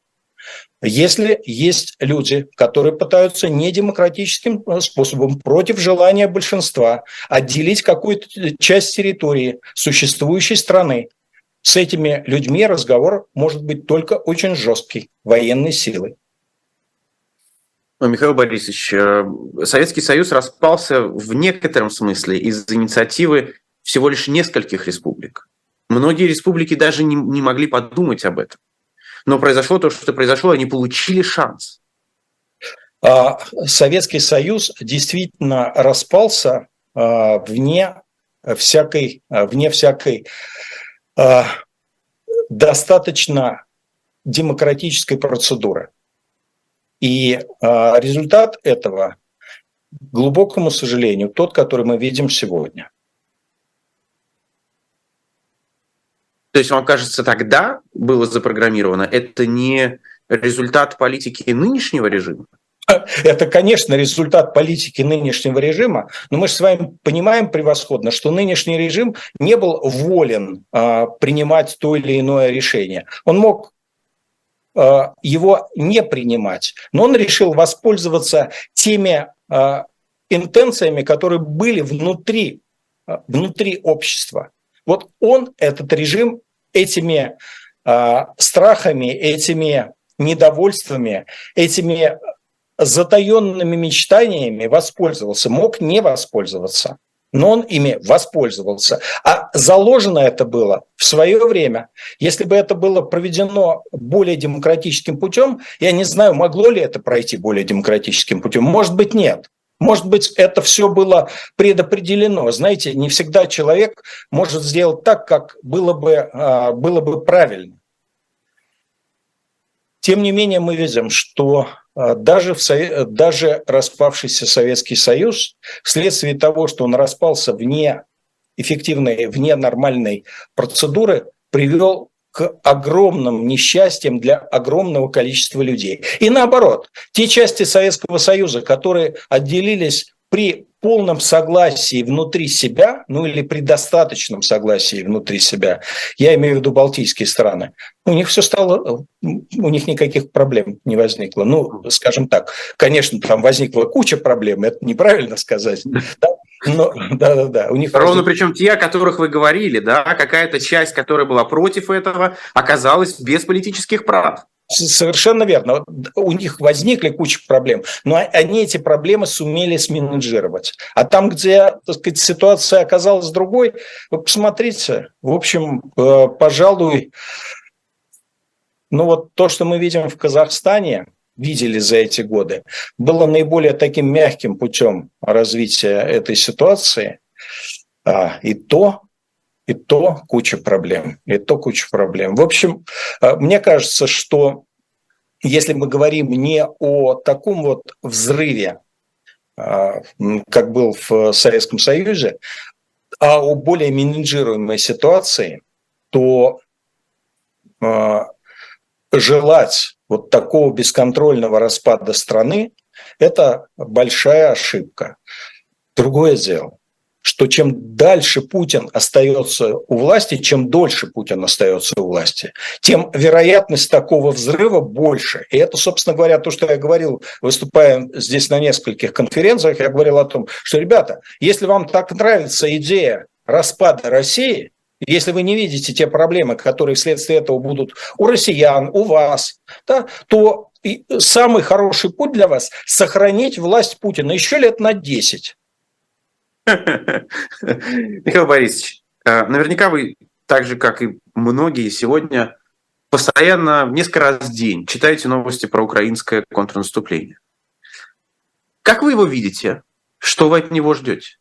[SPEAKER 3] Если есть люди, которые пытаются недемократическим э, способом против желания большинства отделить какую-то часть территории существующей страны, с этими людьми разговор может быть только очень жесткий, военной силой.
[SPEAKER 2] Михаил Борисович, э, Советский Союз распался в некотором смысле из инициативы всего лишь нескольких республик. Многие республики даже не, не могли подумать об этом. Но произошло то, что произошло, они получили шанс.
[SPEAKER 3] А, Советский Союз действительно распался а, вне всякой, вне всякой а, достаточно демократической процедуры. И результат этого, к глубокому сожалению, тот, который мы видим сегодня –
[SPEAKER 2] То есть вам кажется, тогда было запрограммировано, это не результат политики нынешнего режима?
[SPEAKER 3] Это, конечно, результат политики нынешнего режима, но мы же с вами понимаем превосходно, что нынешний режим не был волен а, принимать то или иное решение. Он мог а, его не принимать, но он решил воспользоваться теми а, интенциями, которые были внутри, внутри общества. Вот он, этот режим, этими страхами, этими недовольствами, этими затаенными мечтаниями воспользовался, мог не воспользоваться, но он ими воспользовался. А заложено это было в свое время. Если бы это было проведено более демократическим путем, я не знаю, могло ли это пройти более демократическим путем. Может быть, нет. Может быть, это все было предопределено. Знаете, не всегда человек может сделать так, как было бы, а, было бы правильно. Тем не менее, мы видим, что даже, в, даже распавшийся Советский Союз, вследствие того, что он распался вне эффективной, вне нормальной процедуры, привел к огромным несчастьям для огромного количества людей. И наоборот, те части Советского Союза, которые отделились при полном согласии внутри себя, ну или при достаточном согласии внутри себя, я имею в виду Балтийские страны, у них все стало, у них никаких проблем не возникло. Ну, скажем так, конечно, там возникла куча проблем, это неправильно сказать, да,
[SPEAKER 2] но, да, да, да. У них Ровно причем те, о которых вы говорили, да, какая-то часть, которая была против этого, оказалась без политических прав.
[SPEAKER 3] Совершенно верно. У них возникли куча проблем, но они эти проблемы сумели сменеджировать. А там, где так сказать, ситуация оказалась другой, вы посмотрите, в общем, э, пожалуй, ну вот то, что мы видим в Казахстане, видели за эти годы, было наиболее таким мягким путем развития этой ситуации. А, и то, и то куча проблем, и то куча проблем. В общем, а, мне кажется, что если мы говорим не о таком вот взрыве, а, как был в Советском Союзе, а о более менеджируемой ситуации, то желать вот такого бесконтрольного распада страны – это большая ошибка. Другое дело, что чем дальше Путин остается у власти, чем дольше Путин остается у власти, тем вероятность такого взрыва больше. И это, собственно говоря, то, что я говорил, выступая здесь на нескольких конференциях, я говорил о том, что, ребята, если вам так нравится идея распада России – если вы не видите те проблемы, которые вследствие этого будут у россиян, у вас, да, то самый хороший путь для вас – сохранить власть Путина еще лет на 10.
[SPEAKER 2] Михаил Борисович, э, наверняка вы, так же, как и многие сегодня, постоянно несколько раз в день читаете новости про украинское контрнаступление. Как вы его видите? Что вы от него ждете?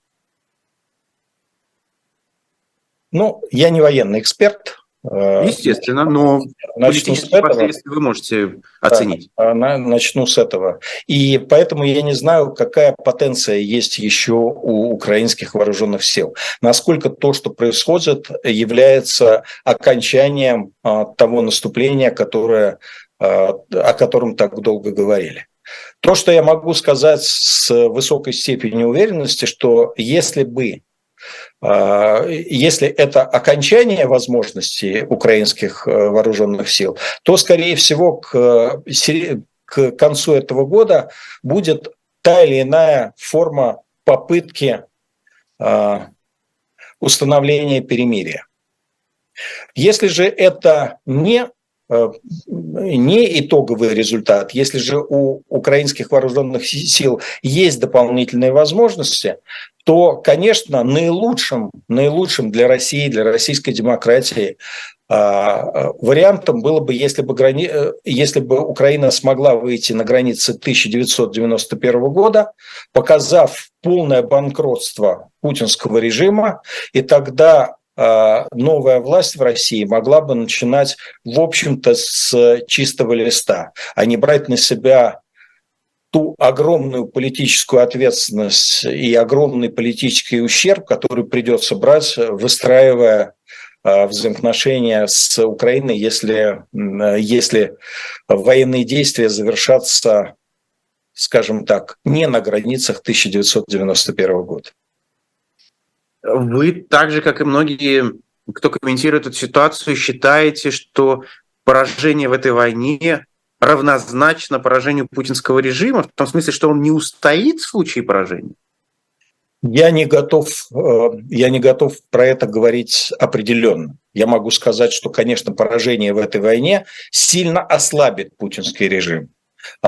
[SPEAKER 3] Ну, я не военный эксперт.
[SPEAKER 2] Э, Естественно, но политические последствия вы можете оценить.
[SPEAKER 3] Да, начну с этого. И поэтому я не знаю, какая потенция есть еще у украинских вооруженных сил. Насколько то, что происходит, является окончанием а, того наступления, которое, а, о котором так долго говорили. То, что я могу сказать с высокой степенью уверенности, что если бы если это окончание возможностей украинских вооруженных сил, то, скорее всего, к, к концу этого года будет та или иная форма попытки установления перемирия. Если же это не Э, не итоговый результат. Если же у украинских вооруженных сил есть дополнительные возможности, то, конечно, наилучшим, наилучшим для России, для российской демократии а, вариантом было бы, если бы, грани... Э, если бы Украина смогла выйти на границы 1991 года, показав полное банкротство путинского режима, и тогда а, новая власть в России могла бы начинать, в общем-то, с чистого листа, а не брать на себя ту огромную политическую ответственность и огромный политический ущерб, который придется брать, выстраивая а, взаимоотношения с Украиной, если, если военные действия завершатся, скажем так, не на границах 1991 года.
[SPEAKER 2] Вы так же, как и многие, кто комментирует эту ситуацию, считаете, что поражение в этой войне равнозначно поражению путинского режима, в том смысле, что он не устоит в случае поражения?
[SPEAKER 3] Я не готов, э, я не готов про это говорить определенно. Я могу сказать, что, конечно, поражение в этой войне сильно ослабит путинский режим.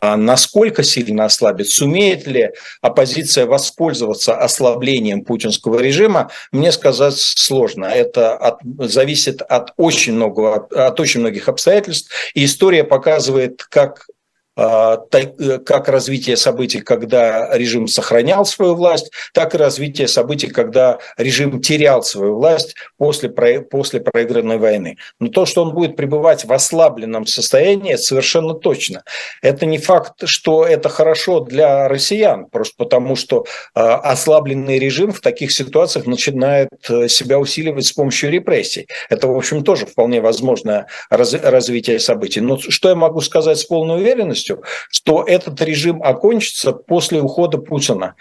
[SPEAKER 3] А насколько сильно ослабит, сумеет ли оппозиция воспользоваться ослаблением путинского режима, мне сказать сложно. Это от, зависит от очень, много, от очень многих обстоятельств. И история показывает, как как развитие событий, когда режим сохранял свою власть, так и развитие событий, когда режим терял свою власть после, после проигранной войны. Но то, что он будет пребывать в ослабленном состоянии, совершенно точно. Это не факт, что это хорошо для россиян, просто потому что а, ослабленный режим в таких ситуациях начинает э, себя усиливать с помощью репрессий. Это, в общем, тоже вполне возможное развитие событий. Но что я могу сказать с полной уверенностью? Уверенностью, что этот режим окончится после ухода Путина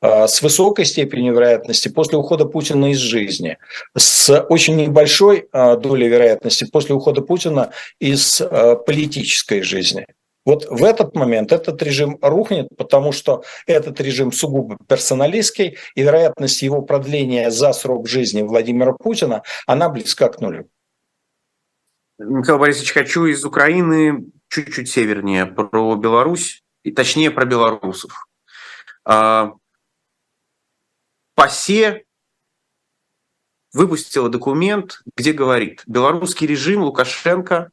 [SPEAKER 3] а, с высокой степенью вероятности после ухода Путина из жизни, с очень небольшой а, долей вероятности после ухода Путина из а, политической жизни. Вот в этот момент этот режим рухнет, потому что этот режим сугубо персоналистский, и вероятность его продления за срок жизни Владимира Путина, она близка к нулю.
[SPEAKER 2] Михаил Борисович, хочу из Украины чуть-чуть севернее, про Беларусь, и точнее про белорусов. А, ПАСЕ выпустила документ, где говорит, белорусский режим, Лукашенко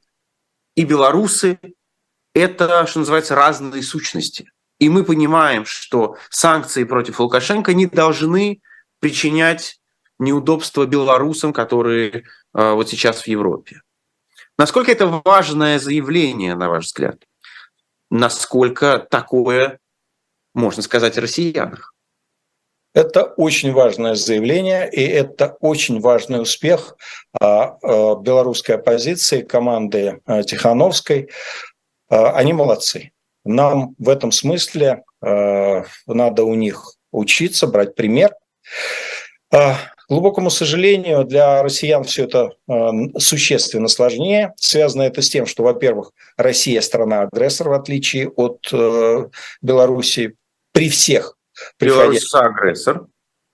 [SPEAKER 2] и белорусы – это, что называется, разные сущности. И мы понимаем, что санкции против Лукашенко не должны причинять неудобства белорусам, которые э, вот сейчас в Европе. Насколько это важное заявление, на ваш взгляд? Насколько такое можно сказать о россиянах?
[SPEAKER 3] Это очень важное заявление, и это очень важный успех а, а, белорусской оппозиции, команды а, Тихановской. Они молодцы. Нам в этом смысле надо у них учиться, брать пример глубокому сожалению, для россиян все это э, существенно сложнее. Связано это с тем, что, во-первых, Россия страна-агрессор, в отличие от э, Белоруссии, при всех.
[SPEAKER 2] Беларусь агрессор.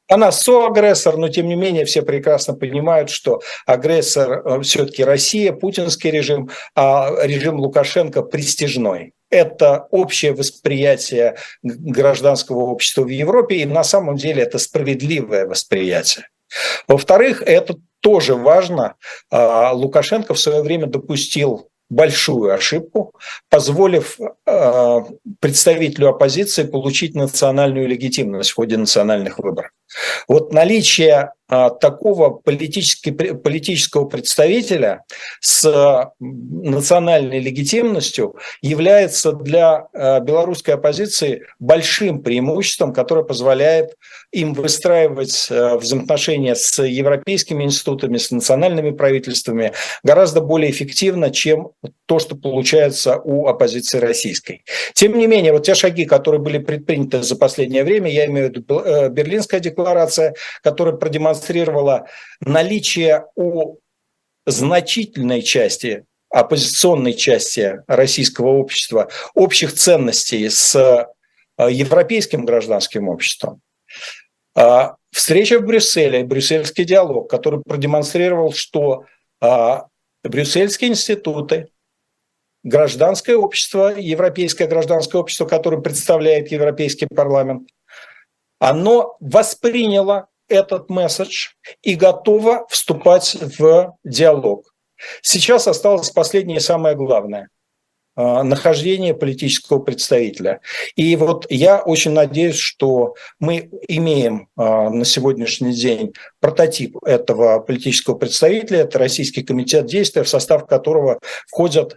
[SPEAKER 3] Она соагрессор, но тем не менее все прекрасно понимают, что агрессор э, все-таки Россия, путинский режим, а режим Лукашенко престижной. Это общее восприятие гражданского общества в Европе, и на самом деле это справедливое восприятие. Во-вторых, это тоже важно. А, Лукашенко в свое время допустил большую ошибку, позволив а, представителю оппозиции получить национальную легитимность в ходе национальных выборов. Вот наличие а, такого политического представителя с национальной легитимностью является для а, белорусской оппозиции большим преимуществом, которое позволяет им выстраивать а, взаимоотношения с европейскими институтами, с национальными правительствами гораздо более эффективно, чем то, что получается у оппозиции российской. Тем не менее, вот те шаги, которые были предприняты за последнее время, я имею в виду э, Берлинская декларация, которая продемонстрировала наличие у значительной части оппозиционной части российского общества общих ценностей с э, европейским гражданским обществом. А, встреча в Брюсселе, брюссельский диалог, который продемонстрировал, что а, брюссельские институты, гражданское общество, европейское гражданское общество, которое представляет Европейский парламент, оно восприняло этот месседж и готово вступать в диалог. Сейчас осталось последнее и самое главное – а, нахождение политического представителя. И вот я очень надеюсь, что мы имеем а, на сегодняшний день прототип этого политического представителя. Это Российский комитет действия, в состав которого входят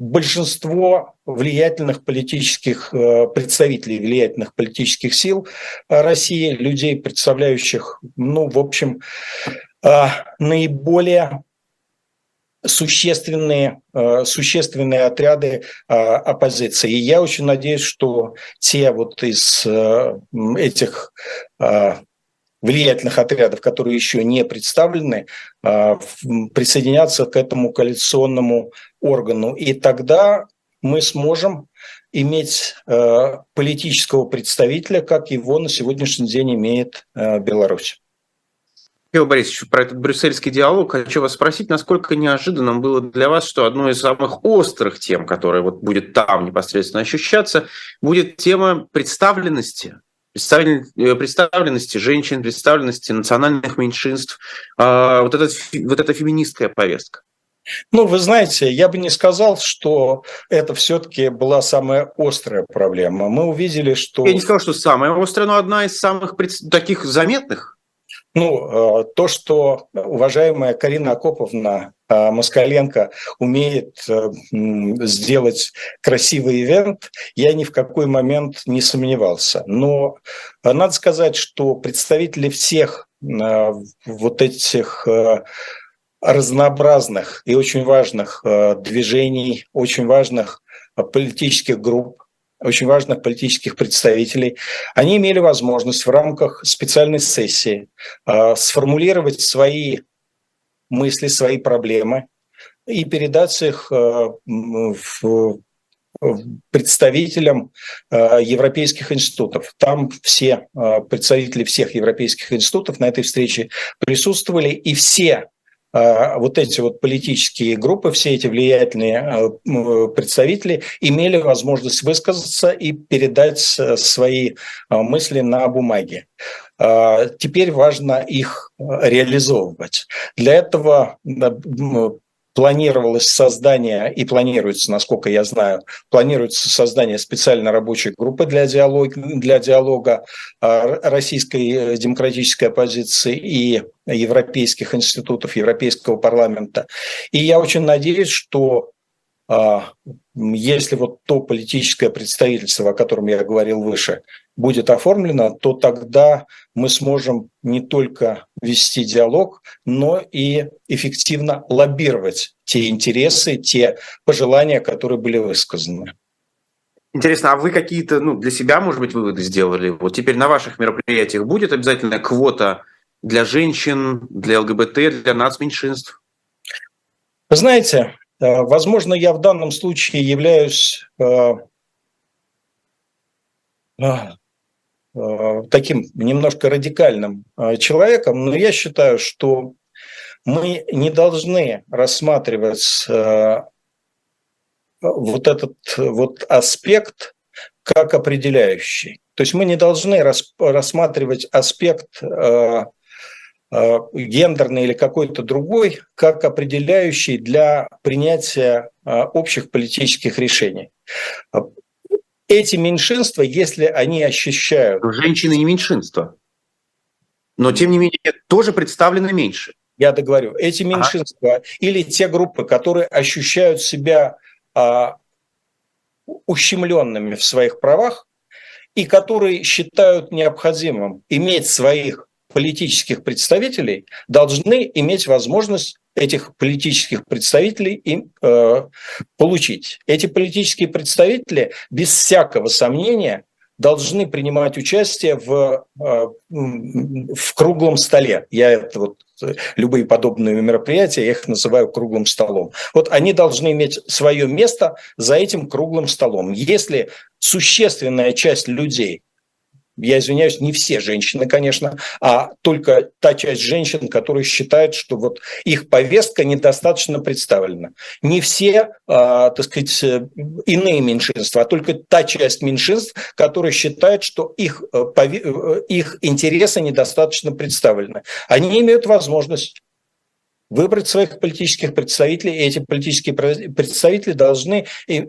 [SPEAKER 3] большинство влиятельных политических э, представителей влиятельных политических сил э, России, людей, представляющих, ну, в общем, э, наиболее существенные, существенные отряды оппозиции. И я очень надеюсь, что те вот из этих влиятельных отрядов, которые еще не представлены, а, присоединятся к этому коалиционному органу. И тогда мы сможем иметь э, политического представителя, как его на сегодняшний день имеет э, Беларусь.
[SPEAKER 2] Михаил Борисович, про этот брюссельский диалог хочу вас спросить, насколько неожиданным было для вас, что одной из самых острых тем, которая вот будет там непосредственно ощущаться, будет тема представленности представленности женщин, представленности национальных меньшинств, а, вот, этот, вот эта феминистская повестка?
[SPEAKER 3] Ну, вы знаете, я бы не сказал, что это все-таки была самая острая проблема. Мы увидели, что...
[SPEAKER 2] Я не сказал, что самая острая, но одна из самых таких заметных.
[SPEAKER 3] Ну, э, то, что уважаемая Карина Акоповна э, Москаленко умеет э, сделать красивый ивент, я ни в какой момент не сомневался. Но надо сказать, что представители всех вот этих разнообразных и очень важных движений, очень важных политических групп, очень важных политических представителей, они имели возможность в рамках специальной сессии э, сформулировать свои мысли, свои проблемы и передать их э, в представителям э, европейских институтов. Там все представители всех европейских институтов на этой встрече присутствовали, и все а, вот эти вот политические группы, все эти влиятельные а, представители имели возможность высказаться и передать э, свои а, мысли на бумаге. Теперь важно их реализовывать. Для этого планировалось создание, и планируется, насколько я знаю, планируется создание специальной рабочей группы для диалога, для диалога российской э, демократической оппозиции и европейских институтов, Европейского парламента. И я очень надеюсь, что а, если вот то политическое представительство, о котором я говорил выше, будет оформлено, то тогда мы сможем не только вести диалог, но и эффективно лоббировать те интересы, те пожелания, которые были высказаны.
[SPEAKER 2] Интересно, а вы какие-то ну, для себя, может быть, выводы сделали? Вот теперь на ваших мероприятиях будет обязательно квота для женщин, для ЛГБТ, для нацменьшинств?
[SPEAKER 3] Знаете, Э, возможно, я в данном случае являюсь э, э, таким немножко радикальным человеком, но я считаю, что мы не должны рассматривать вот этот вот аспект как определяющий. То есть мы не должны рассматривать аспект Э, гендерный или какой-то другой, как определяющий для принятия э, общих политических решений. Эти меньшинства, если они ощущают...
[SPEAKER 2] Женщины не меньшинство. но тем не менее тоже представлены меньше.
[SPEAKER 3] Я договорю. Эти меньшинства ага. или те группы, которые ощущают себя а, ущемленными в своих правах и которые считают необходимым иметь своих политических представителей, должны иметь возможность этих политических представителей им э, получить. Эти политические представители без всякого сомнения должны принимать участие в, э, в круглом столе. Я это вот любые подобные мероприятия, я их называю круглым столом. Вот они должны иметь свое место за этим круглым столом. Если существенная часть людей я извиняюсь, не все женщины, конечно, а только та часть женщин, которые считают, что вот их повестка недостаточно представлена. Не все, а, так сказать, иные меньшинства, а только та часть меньшинств, которые считают, что их, э, э, их интересы недостаточно представлены. Они имеют возможность выбрать своих политических представителей, и эти политические представители должны э,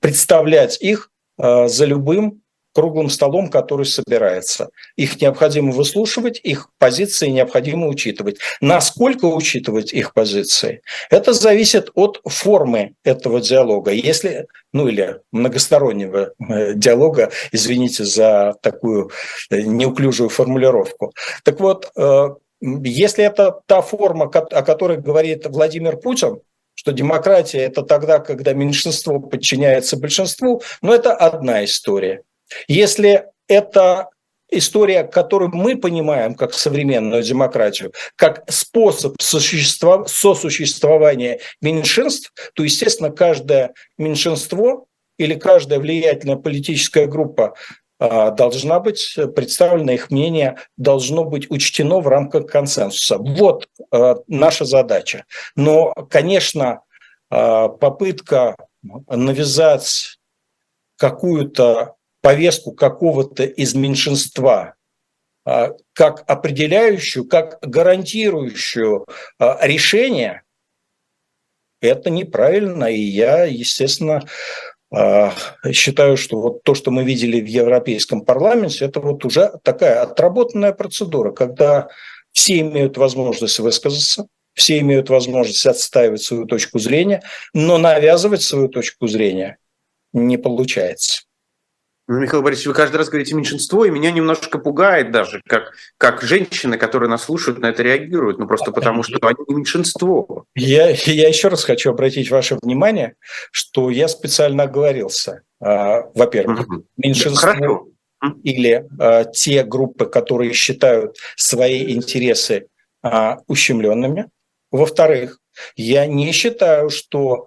[SPEAKER 3] представлять их за любым круглым столом, который собирается. Их необходимо выслушивать, их позиции необходимо учитывать. Насколько учитывать их позиции? Это зависит от формы этого диалога. Если, ну или многостороннего э, диалога, извините за такую э, неуклюжую формулировку. Так вот, э, если это та форма, о которой говорит Владимир Путин, что демократия – это тогда, когда меньшинство подчиняется большинству, но ну, это одна история. Если это история, которую мы понимаем как современную демократию, как способ сосуществования меньшинств, то, естественно, каждое меньшинство или каждая влиятельная политическая группа а, должна быть представлена, их мнение должно быть учтено в рамках консенсуса. Вот а, наша задача. Но, конечно, а, попытка навязать какую-то повестку какого-то из меньшинства а, как определяющую, как гарантирующую а, решение, это неправильно. И я, естественно, а, считаю, что вот то, что мы видели в Европейском парламенте, это вот уже такая отработанная процедура, когда все имеют возможность высказаться, все имеют возможность отстаивать свою точку зрения, но навязывать свою точку зрения не получается.
[SPEAKER 2] Ну, Михаил Борисович, вы каждый раз говорите меньшинство, и меня немножко пугает даже, как, как женщины, которые нас слушают, на это реагируют, ну просто потому, что они не меньшинство.
[SPEAKER 3] Я, я еще раз хочу обратить ваше внимание, что я специально оговорился. А, во-первых, угу. меньшинство Хорошо. или а, те группы, которые считают свои интересы а, ущемленными. Во-вторых, я не считаю, что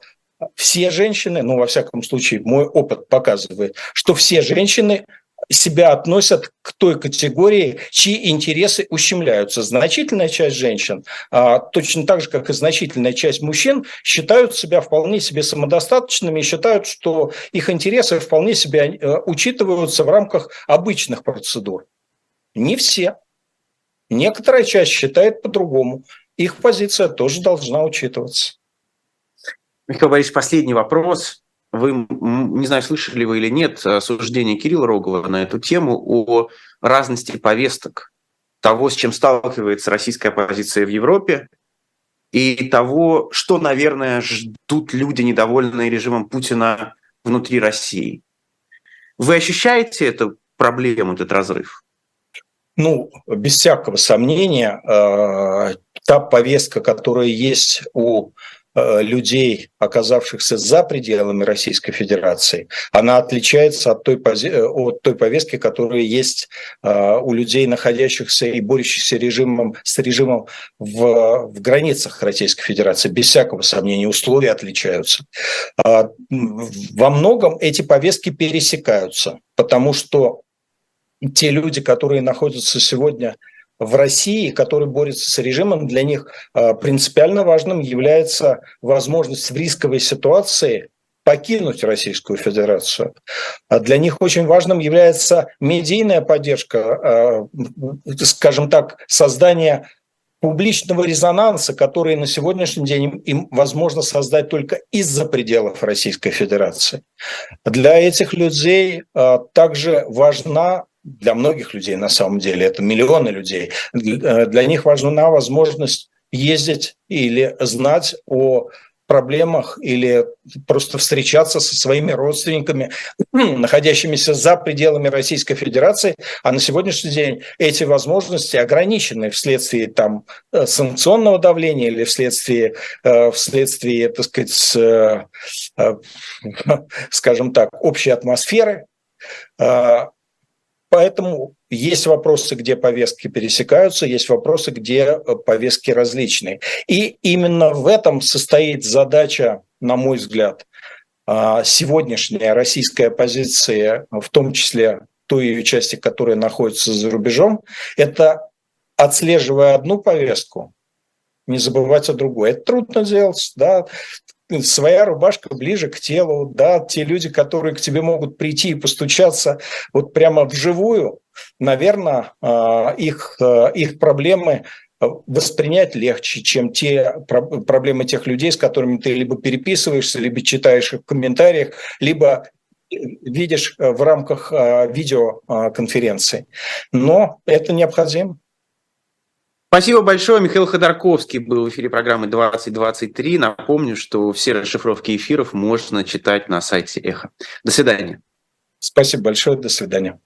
[SPEAKER 3] все женщины, ну, во всяком случае, мой опыт показывает, что все женщины себя относят к той категории, чьи интересы ущемляются. Значительная часть женщин, а, точно так же, как и значительная часть мужчин, считают себя вполне себе самодостаточными и считают, что их интересы вполне себе э, учитываются в рамках обычных процедур. Не все. Некоторая часть считает по-другому. Их позиция тоже должна учитываться.
[SPEAKER 2] Михаил Борисович, последний вопрос. Вы, не знаю, слышали вы или нет, суждение Кирилла Рогова на эту тему о разности повесток того, с чем сталкивается российская оппозиция в Европе, и того, что, наверное, ждут люди, недовольные режимом Путина внутри России. Вы ощущаете эту проблему, этот разрыв?
[SPEAKER 3] Ну, без всякого сомнения, э, та повестка, которая есть у людей, оказавшихся за пределами Российской Федерации, она отличается от той. Э, от той повестки, которая есть э, у людей, находящихся и борющихся режимом, с режимом в, в границах Российской Федерации. Без всякого сомнения, условия отличаются. А, во многом эти повестки пересекаются, потому что те люди, которые находятся сегодня в России, который борется с режимом, для них а, принципиально важным является возможность в рисковой ситуации покинуть Российскую Федерацию. А для них очень важным является медийная поддержка, а, скажем так, создание публичного резонанса, который на сегодняшний день им возможно создать только из-за пределов Российской Федерации. Для этих людей также важна для многих людей на самом деле, это миллионы людей, для них важна возможность ездить или знать о проблемах или просто встречаться со своими родственниками, находящимися за пределами Российской Федерации, а на сегодняшний день эти возможности ограничены вследствие там э, санкционного давления или вследствие, э, вследствие так сказать, э, скажем так, общей атмосферы. Поэтому есть вопросы, где повестки пересекаются, есть вопросы, где э, повестки различные. И именно в этом состоит задача, на мой взгляд, а, сегодняшняя российская позиция, в том числе той ее части, которая находится за рубежом, это отслеживая одну повестку, не забывать о другой. Это трудно делать, да, своя рубашка ближе к телу, да, те люди, которые к тебе могут прийти и постучаться вот прямо вживую, наверное, а, их, а, их проблемы воспринять легче, чем те проблемы тех людей, с которыми ты либо переписываешься, либо читаешь их в комментариях, либо видишь в рамках а, видеоконференции. Но это необходимо.
[SPEAKER 2] Спасибо большое. Михаил Ходорковский был в эфире программы 2023. Напомню, что все расшифровки эфиров можно читать на сайте Эхо. До свидания.
[SPEAKER 3] Спасибо большое. До свидания.